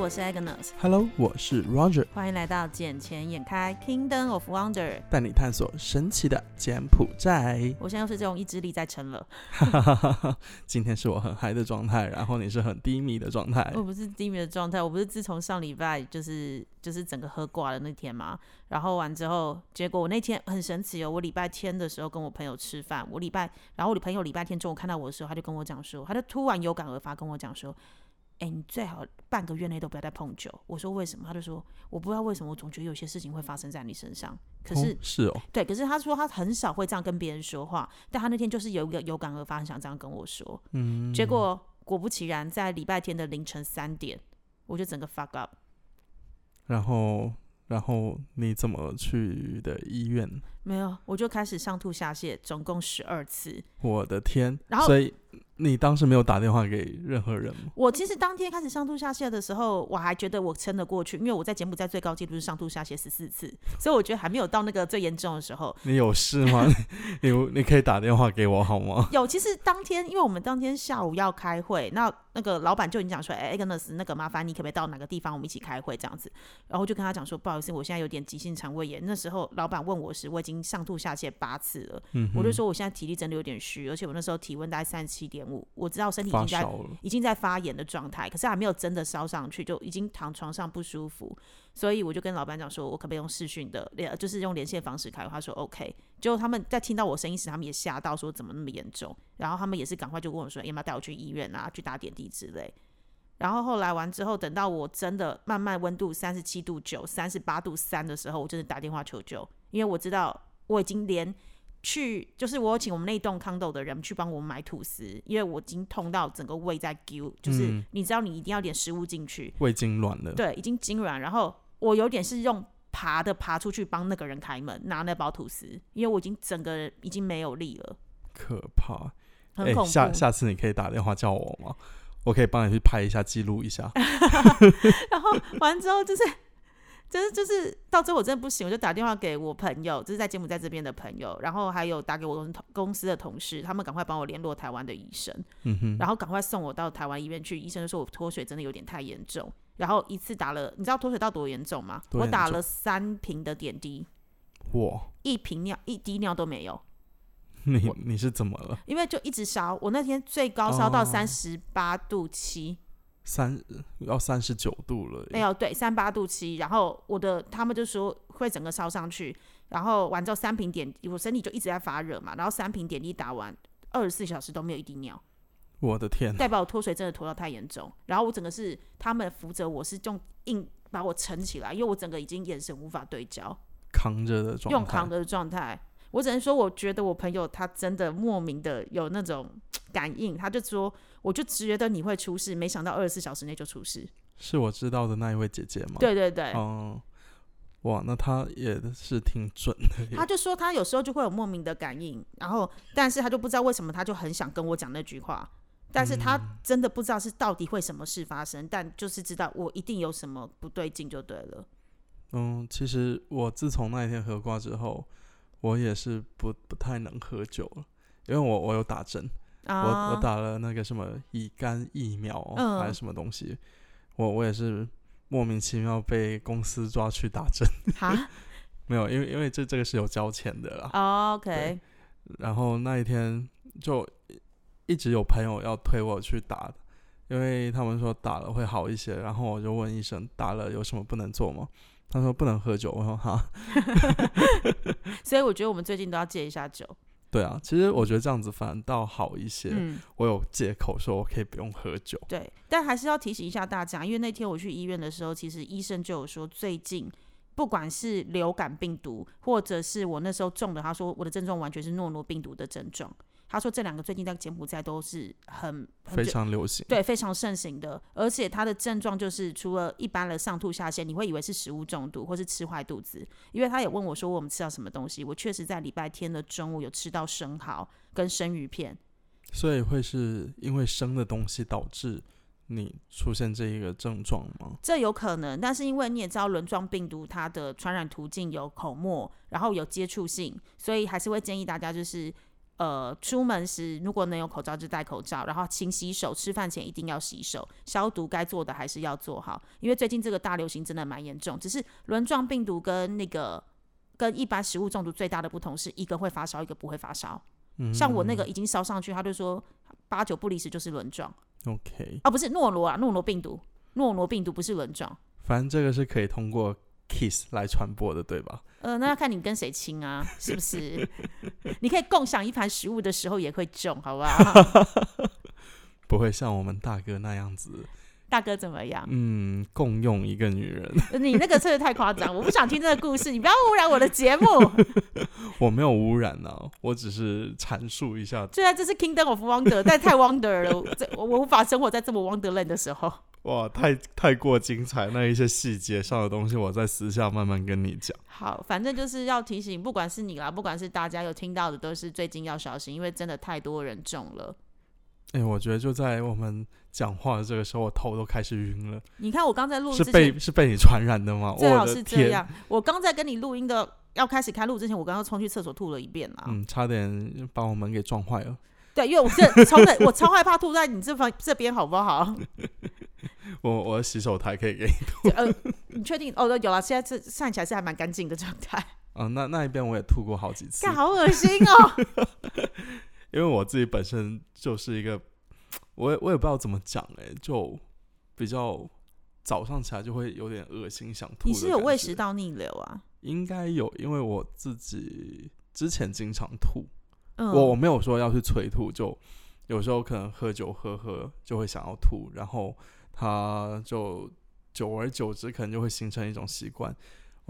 我是 Agnes。Hello，我是 Roger。欢迎来到《眼前眼开 Kingdom of Wonder》，带你探索神奇的柬埔寨。我现在又是这种意志力在撑了。今天是我很嗨的状态，然后你是很低迷的状态。我不是低迷的状态，我不是自从上礼拜就是就是整个喝挂了那天嘛，然后完之后，结果我那天很神奇哦。我礼拜天的时候跟我朋友吃饭，我礼拜，然后我的朋友礼拜天中午看到我的时候，他就跟我讲说，他就突然有感而发跟我讲说。哎，你最好半个月内都不要再碰酒。我说为什么？他就说我不知道为什么，我总觉得有些事情会发生在你身上。可是是哦，对，可是他说他很少会这样跟别人说话，但他那天就是有一个有感而发，想这样跟我说。嗯，结果果不其然，在礼拜天的凌晨三点，我就整个 fuck up。然后，然后你怎么去的医院？没有，我就开始上吐下泻，总共十二次。我的天！然后所以。你当时没有打电话给任何人吗？我其实当天开始上吐下泻的时候，我还觉得我撑得过去，因为我在柬埔寨最高纪录是上吐下泻十四次，所以我觉得还没有到那个最严重的时候。你有事吗？你你可以打电话给我好吗？有，其实当天因为我们当天下午要开会，那那个老板就已经讲说，哎，Agnes，那个麻烦你可不可以到哪个地方，我们一起开会这样子。然后就跟他讲说，不好意思，我现在有点急性肠胃炎。那时候老板问我时，我已经上吐下泻八次了，我就说我现在体力真的有点虚，而且我那时候体温大概三十七点五，我知道身体。已经在已经在发炎的状态，可是还没有真的烧上去，就已经躺床上不舒服，所以我就跟老班长说，我可不可以用视讯的连，就是用连线方式开？他说 OK。结果他们在听到我声音时，他们也吓到，说怎么那么严重？然后他们也是赶快就问我说，要不要带我去医院啊，去打点滴之类。然后后来完之后，等到我真的慢慢温度三十七度九、三十八度三的时候，我真的打电话求救，因为我知道我已经连。去就是我请我们那栋康豆的人去帮我买吐司，因为我已经痛到整个胃在揪，就是你知道你一定要点食物进去，胃痉挛了，对，已经痉挛。然后我有点是用爬的爬出去帮那个人开门拿那包吐司，因为我已经整个人已经没有力了，可怕，很恐怖。下下次你可以打电话叫我吗？我可以帮你去拍一下记录一下。然后完之后就是。就是就是到最后我真的不行，我就打电话给我朋友，就是在柬埔寨这边的朋友，然后还有打给我同公司的同事，他们赶快帮我联络台湾的医生，嗯哼，然后赶快送我到台湾医院去。医生就说我脱水真的有点太严重，然后一次打了，你知道脱水到多严重吗？我打了三瓶的点滴，哇，一瓶尿一滴尿都没有。你你是怎么了？因为就一直烧，我那天最高烧到三十八度七。三要三十九度了，没有对三八度七，然后我的他们就说会整个烧上去，然后完之后三瓶点，我身体就一直在发热嘛，然后三瓶点滴打完，二十四小时都没有一滴尿，我的天，代表我脱水真的脱到太严重，然后我整个是他们扶着我是用硬把我撑起来，因为我整个已经眼神无法对焦，扛着的状用扛着的状态，我只能说我觉得我朋友他真的莫名的有那种感应，他就说。我就觉得你会出事，没想到二十四小时内就出事。是我知道的那一位姐姐吗？对对对。哦，哇，那她也是挺准的。她就说她有时候就会有莫名的感应，然后但是她就不知道为什么，她就很想跟我讲那句话，但是她真的不知道是到底会什么事发生，但就是知道我一定有什么不对劲就对了。嗯，其实我自从那一天喝挂之后，我也是不不太能喝酒了，因为我我有打针。我我打了那个什么乙肝疫苗还是什么东西，我我也是莫名其妙被公司抓去打针。没有，因为因为这这个是有交钱的啦。OK。然后那一天就一直有朋友要推我去打，因为他们说打了会好一些。然后我就问医生打了有什么不能做吗？他说不能喝酒。我说哈。所以我觉得我们最近都要戒一下酒。对啊，其实我觉得这样子反倒好一些。嗯，我有借口说我可以不用喝酒。对，但还是要提醒一下大家，因为那天我去医院的时候，其实医生就有说，最近不管是流感病毒，或者是我那时候中的，他说我的症状完全是诺诺病毒的症状。他说这两个最近在柬埔寨都是很非常流行，对，非常盛行的。而且他的症状就是除了一般的上吐下泻，你会以为是食物中毒或是吃坏肚子。因为他也问我说我们吃到什么东西，我确实在礼拜天的中午有吃到生蚝跟生鱼片。所以会是因为生的东西导致你出现这一个症状吗？这有可能，但是因为你也知道轮状病毒它的传染途径有口沫，然后有接触性，所以还是会建议大家就是。呃，出门时如果能有口罩就戴口罩，然后勤洗手，吃饭前一定要洗手，消毒该做的还是要做好。因为最近这个大流行真的蛮严重，只是轮状病毒跟那个跟一般食物中毒最大的不同是一个会发烧，一个不会发烧。嗯像我那个已经烧上去，他就说八九不离十就是轮状。OK，啊，不是诺罗啊，诺罗病毒，诺罗病毒不是轮状。反正这个是可以通过 kiss 来传播的，对吧？呃，那要看你跟谁亲啊，是不是？你可以共享一盘食物的时候也会中，好不好？不会像我们大哥那样子。大哥怎么样？嗯，共用一个女人。你那个真的太夸张，我不想听这个故事，你不要污染我的节目。我没有污染呢，我只是阐述一下。虽然这是 Kingdom of Wonder，但太 Wonder 了，我我无法生活在这么 Wonderland 的时候。哇，太太过精彩，那一些细节上的东西，我在私下慢慢跟你讲。好，反正就是要提醒，不管是你啦，不管是大家有听到的，都是最近要小心，因为真的太多人中了。哎，我觉得就在我们讲话的这个时候，我头都开始晕了。你看我刚在录是被是被你传染的吗？最好是这样。我刚在跟你录音的要开始开录之前，我刚刚冲去厕所吐了一遍了。嗯，差点把我们给撞坏了。对，因为我是超的，我超害怕吐在你这方这边，好不好？我我的洗手台可以给你吐。呃，你确定？哦，有了，现在这看起来是还蛮干净的状态。嗯，那那一边我也吐过好几次。好恶心哦！因为我自己本身就是一个，我也我也不知道怎么讲哎，就比较早上起来就会有点恶心想吐。你是有胃食道逆流啊？应该有，因为我自己之前经常吐。我我没有说要去催吐，就有时候可能喝酒喝喝就会想要吐，然后他就久而久之可能就会形成一种习惯。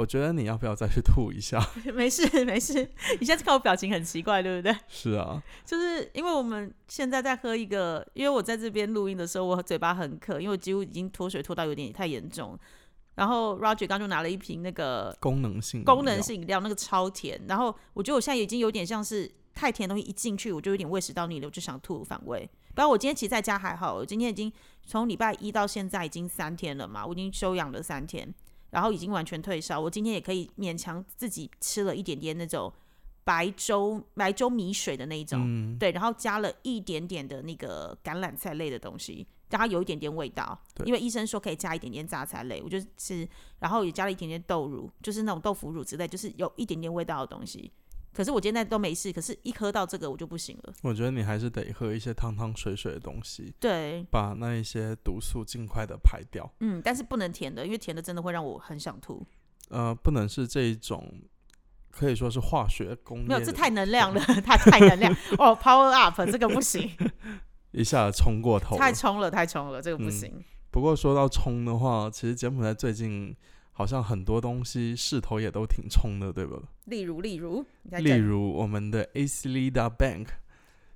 我觉得你要不要再去吐一下？没事 没事，你现在看我表情很奇怪，对不对？是啊，就是因为我们现在在喝一个，因为我在这边录音的时候，我嘴巴很渴，因为我几乎已经脱水脱到有点太严重。然后 Roger 刚就拿了一瓶那个功能性功能性饮料，那个超甜。然后我觉得我现在已经有点像是。太甜的东西一进去，我就有点胃食道逆流，就想吐反胃。不然我今天其实在家还好，我今天已经从礼拜一到现在已经三天了嘛，我已经休养了三天，然后已经完全退烧。我今天也可以勉强自己吃了一点点那种白粥白粥米水的那一种，对，然后加了一点点的那个橄榄菜类的东西，让它有一点点味道。因为医生说可以加一点点榨菜类，我就吃，然后也加了一点点豆乳，就是那种豆腐乳之类，就是有一点点味道的东西。可是我今天都没事，可是一喝到这个我就不行了。我觉得你还是得喝一些汤汤水水的东西，对，把那一些毒素尽快的排掉。嗯，但是不能甜的，因为甜的真的会让我很想吐。呃，不能是这一种，可以说是化学工业。没有，这太能量了，它太能量哦，Power Up，这个不行，一下冲过头，太冲了，太冲了，这个不行。不过说到冲的话，其实柬埔寨最近。好像很多东西势头也都挺冲的，对吧？例如，例如，例如我们的 AC Lida Bank，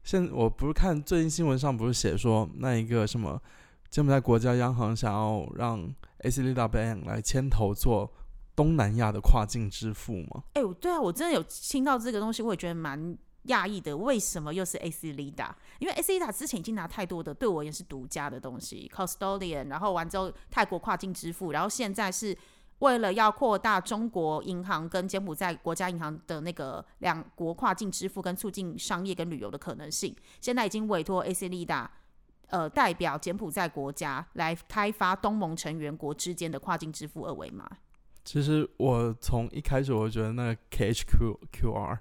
现我不是看最近新闻上不是写说那一个什么柬埔寨国家央行想要让 AC Lida Bank 来牵头做东南亚的跨境支付吗？哎，对啊，我真的有听到这个东西，我也觉得蛮讶异的。为什么又是 AC Lida？因为 AC Lida 之前已经拿太多的，对我也是独家的东西，Custodian，然后完之后泰国跨境支付，然后现在是。为了要扩大中国银行跟柬埔寨国家银行的那个两国跨境支付跟促进商业跟旅游的可能性，现在已经委托 AC 利达，呃，代表柬埔寨国家来开发东盟成员国之间的跨境支付二维码。其实我从一开始我就觉得那个 KHQQR，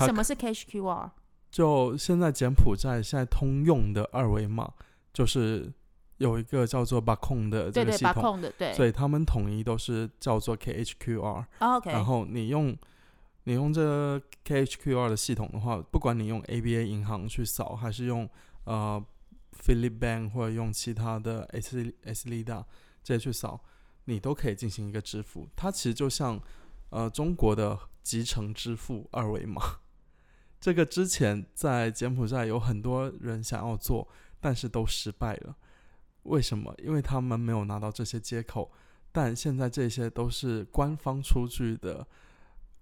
什么是 KHQR？就现在柬埔寨现在通用的二维码就是。有一个叫做 o n 的这个系统，对所以他们统一都是叫做 KHQR。OK，然后你用你用这 KHQR 的系统的话，不管你用 ABA 银行去扫，还是用呃 Philip Bank 或者用其他的 S S Lida 这些去扫，你都可以进行一个支付。它其实就像呃中国的集成支付二维码。这个之前在柬埔寨有很多人想要做，但是都失败了。为什么？因为他们没有拿到这些接口，但现在这些都是官方出具的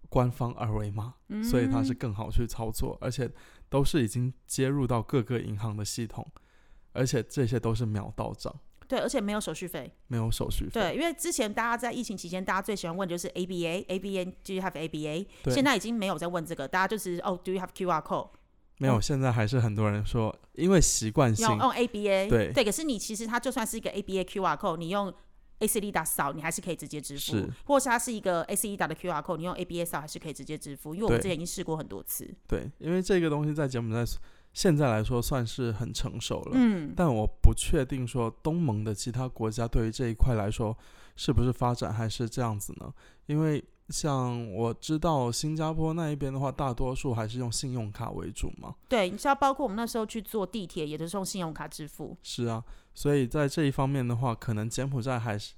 官方二维码，所以它是更好去操作，而且都是已经接入到各个银行的系统，而且这些都是秒到账。对，而且没有手续费，没有手续费。对，因为之前大家在疫情期间，大家最喜欢问就是 ABA，ABA，Do you have ABA？现在已经没有在问这个，大家就是哦，Do you have QR code？没有，现在还是很多人说，因为习惯性用用 ABA，对对。可是你其实它就算是一个 ABA QR code，你用 ACD 打扫，你还是可以直接支付；是，或是它是一个 ACD 打的 QR code，你用 ABA 扫还是可以直接支付。因为我们之前已经试过很多次。对，因为这个东西在柬埔寨现在来说算是很成熟了，嗯，但我不确定说东盟的其他国家对于这一块来说是不是发展还是这样子呢？因为像我知道新加坡那一边的话，大多数还是用信用卡为主嘛。对，你知道，包括我们那时候去坐地铁，也都是用信用卡支付。是啊，所以在这一方面的话，可能柬埔寨还是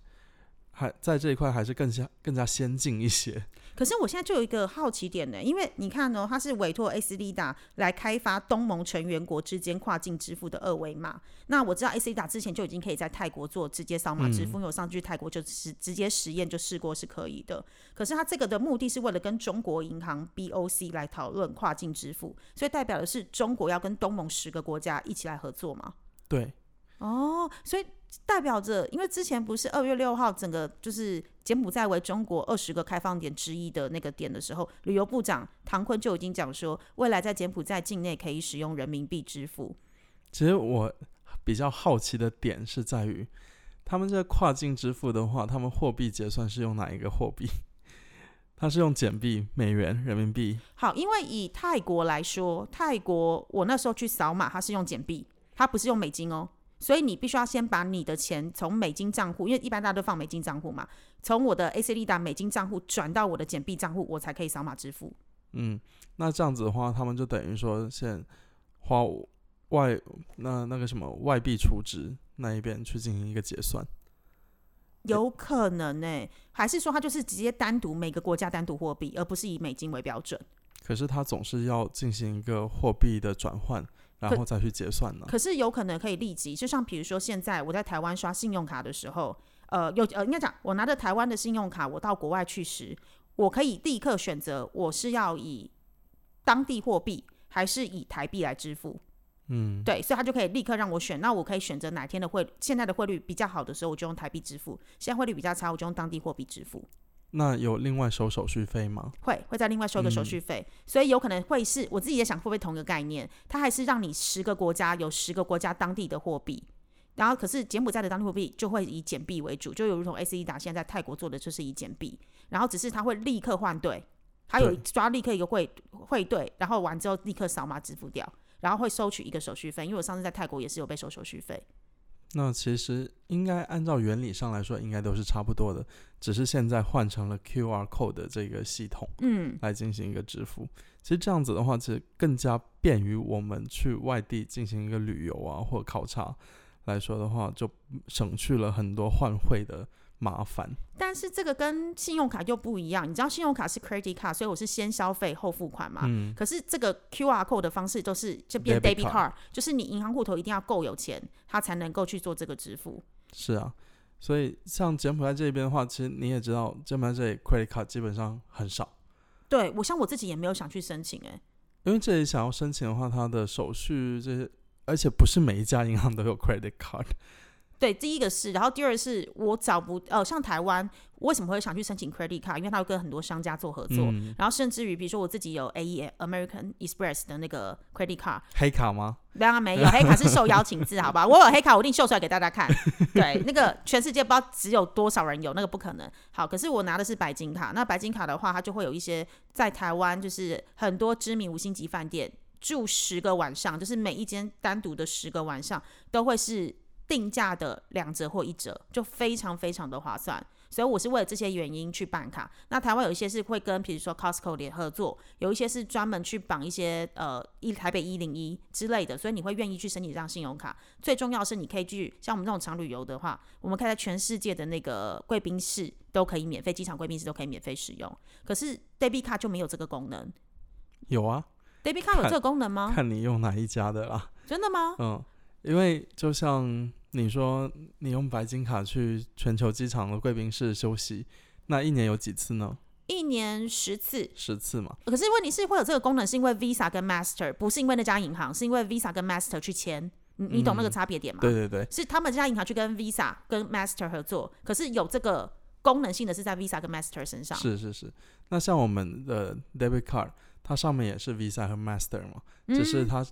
还在这一块还是更加更加先进一些。可是我现在就有一个好奇点呢，因为你看哦，它是委托 AC 利达来开发东盟成员国之间跨境支付的二维码。那我知道 AC 利达之前就已经可以在泰国做直接扫码支付，因为我上去泰国就实直接实验就试过是可以的。可是它这个的目的是为了跟中国银行 BOC 来讨论跨境支付，所以代表的是中国要跟东盟十个国家一起来合作嘛？对，哦，所以代表着，因为之前不是二月六号整个就是柬埔寨为中国二十个开放点之一的那个点的时候，旅游部长唐坤就已经讲说，未来在柬埔寨境内可以使用人民币支付。其实我比较好奇的点是在于，他们这跨境支付的话，他们货币结算是用哪一个货币？它是用简币、美元、人民币。好，因为以泰国来说，泰国我那时候去扫码，它是用简币，它不是用美金哦。所以你必须要先把你的钱从美金账户，因为一般大家都放美金账户嘛，从我的 AC 利达美金账户转到我的简币账户，我才可以扫码支付。嗯，那这样子的话，他们就等于说，现花外那那个什么外币储值那一边去进行一个结算。有可能呢、还是说它就是直接单独每个国家单独货币，而不是以美金为标准？可是它总是要进行一个货币的转换，然后再去结算呢。可是有可能可以立即，就像比如说现在我在台湾刷信用卡的时候，呃，有呃应该讲，我拿着台湾的信用卡，我到国外去时，我可以立刻选择我是要以当地货币还是以台币来支付。嗯，对，所以他就可以立刻让我选，那我可以选择哪天的汇，现在的汇率比较好的时候，我就用台币支付；现在汇率比较差，我就用当地货币支付。那有另外收手续费吗？会会再另外收个手续费，所以有可能会是我自己也想会不会同一个概念，它还是让你十个国家有十个国家当地的货币，然后可是柬埔寨的当地货币就会以柬币为主，就有如同 AC 达现在在泰国做的就是以柬币，然后只是它会立刻换兑，它有抓立刻一个汇汇兑，然后完之后立刻扫码支付掉，然后会收取一个手续费，因为我上次在泰国也是有被收手续费。那其实应该按照原理上来说，应该都是差不多的，只是现在换成了 QR code 的这个系统嗯，来进行一个支付。其实这样子的话，其实更加便于我们去外地进行一个旅游啊或考察来说的话，就省去了很多换汇的麻烦。但是这个跟信用卡又不一样，你知道信用卡是 credit card，所以我是先消费后付款嘛。嗯，可是这个 QR code 的方式都是就变 Debit card 就是你银行户头一定要够有钱，它才能够去做这个支付。是啊。所以像柬埔寨这边的话，其实你也知道，柬埔寨这里 credit card 基本上很少。对我像我自己也没有想去申请、欸，因为这里想要申请的话，它的手续这些，而且不是每一家银行都有 credit card。对，第一个是，然后第二是我找不呃，像台湾为什么会想去申请 credit card？因为它会跟很多商家做合作，嗯，然后甚至于比如说我自己有 A E American Express 的那个 credit card，黑卡吗？当然没有，黑卡是受邀请制，好吧？我有黑卡，我一定秀出来给大家看。对，那个全世界不知道只有多少人有，那个不可能。好，可是我拿的是白金卡，那白金卡的话，它就会有一些在台湾就是很多知名五星级饭店住十个晚上，就是每一间单独的十个晚上都会是定价的两折或一折，就非常非常的划算。所以我是为了这些原因去办卡。那台湾有一些是会跟，比如说 Costco 联合作，有一些是专门去绑一些呃一台北一零一之类的，所以你会愿意去申请这张信用卡。最重要是你可以去像我们这种常旅游的话，我们可以在全世界的那个贵宾室都可以免费，机场贵宾室都可以免费使用。可是 debit 卡就没有这个功能。有啊，debit 卡有这个功能吗？看你用哪一家的啦。真的吗？嗯，因为就像你说，你用白金卡去全球机场的贵宾室休息，那一年有几次呢？一年十次，十次嘛。可是问题是会有这个功能，是因为 Visa 跟 Master，不是因为那家银行，是因为 Visa 跟 Master 去签。你你懂那个嗯差别点吗？对对对，是他们这家银行去跟 Visa 跟 Master 合作，可是有这个功能性的是在 Visa 跟 Master 身上。是是是。那像我们的 debit card，它上面也是 Visa 和 Master 嘛，只是它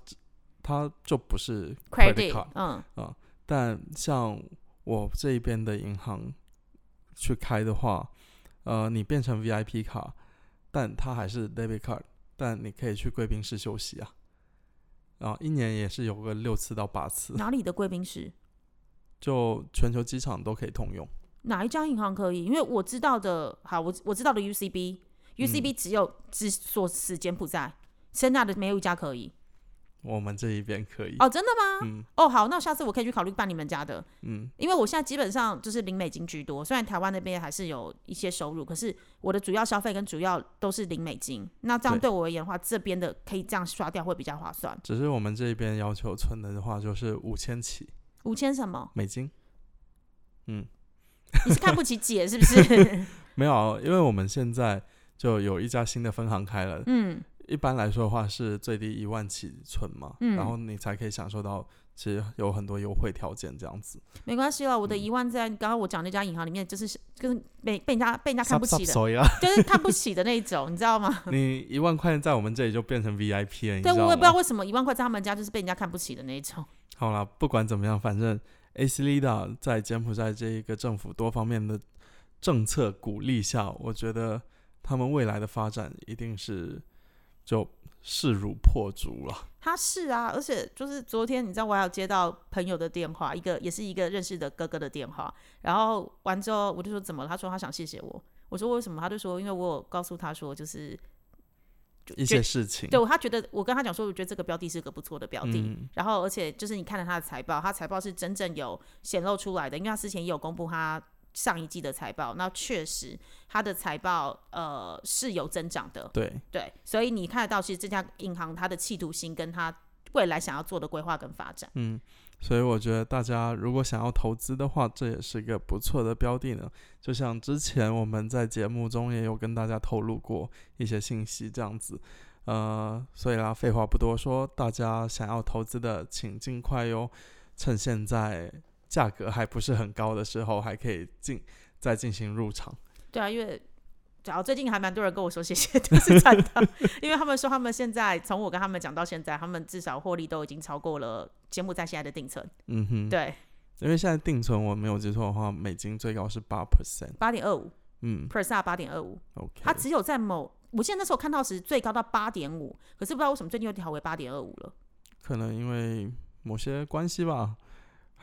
它就不是 credit card，嗯啊，但像我这一边的银行去开的话，呃，你变成 VIP 卡，但它还是 debit card，但你可以去贵宾室休息啊，啊，一年也是有个六次到八次，哪里的贵宾室？就全球机场都可以通用。哪一家银行可以？因为我知道的，好，我我知道的 UCB，UCB 只有只所时柬埔寨，现在的没有一家可以。我们这一边可以哦，真的吗？嗯哦，好，那下次我可以去考虑办你们家的，嗯，因为我现在基本上就是零美金居多，虽然台湾那边还是有一些收入，可是我的主要消费跟主要都是零美金。那这样对对我而言的话，这边的可以这样刷掉会比较划算。只是我们这边要求存的话就是五千起五千什么？美金。嗯，你是看不起姐是不是？没有，因为我们现在就有一家新的分行开了，嗯，一般来说的话是最低一万起存嘛，嗯然后你才可以享受到其实有很多优惠条件这样子。没关系了，我的嗯一万在刚刚我讲那家银行里面，就是就是被被人家被人家看不起的，所以啊，就是看不起的那一种，你知道吗？你一万块在我们这里就变成 VIP 了，对，我也不知道为什么一万块在他们家就是被人家看不起的那一种。好啦，不管怎么样，反正 AC Lida 在柬埔寨这一个政府多方面的政策鼓励下，我觉得他们未来的发展一定是就势如破竹了。他是啊，而且就是昨天，你知道我还有接到朋友的电话，一个也是一个认识的哥哥的电话，然后完之后我就说怎么了？他说他想谢谢我，我说为什么？他就说因为我有告诉他说就是一觉些事情，对他觉得我跟他讲说，我觉得这个标的是个不错的标的，嗯然后而且就是你看了他的财报，他财报是真正有显露出来的，因为他之前也有公布他上一季的财报，那确实它的财报呃是有增长的，对，对，所以你看得到，其实这家银行它的企图心跟它未来想要做的规划跟发展。嗯，所以我觉得大家如果想要投资的话，这也是一个不错的标的呢。就像之前我们在节目中也有跟大家透露过一些信息，这样子。呃，所以啦，废话不多说，大家想要投资的，请尽快哟，趁现在价格还不是很高的时候，还可以进再进行入场。对啊，因为主要最近还蛮多人跟我说谢谢，都是真的，因为他们说他们现在从我跟他们讲到现在，他们至少获利都已经超过了柬埔寨现在的定存。嗯哼，对，因为现在定存我没有记错的话，美金最高是八 percent。八点二五嗯 percent 八点二五，，OK，它只有在某，我记得那时候看到时最高到八点五，可是不知道为什么最近又调为八点二五了。可能因为某些关系吧，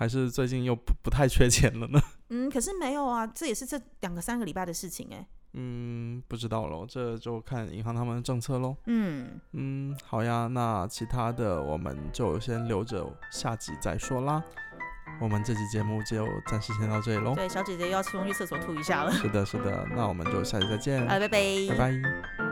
还是最近又不不太缺钱了呢？嗯，可是没有啊，这也是这两个三个礼拜的事情哎、嗯，不知道咯，这就看银行他们的政策喽。嗯，嗯，好呀，那其他的我们就先留着下集再说啦。我们这期节目就暂时先到这里喽。对，小姐姐又要冲去厕所吐一下了。是的，是的，那我们就下期再见，啊，拜拜，拜拜。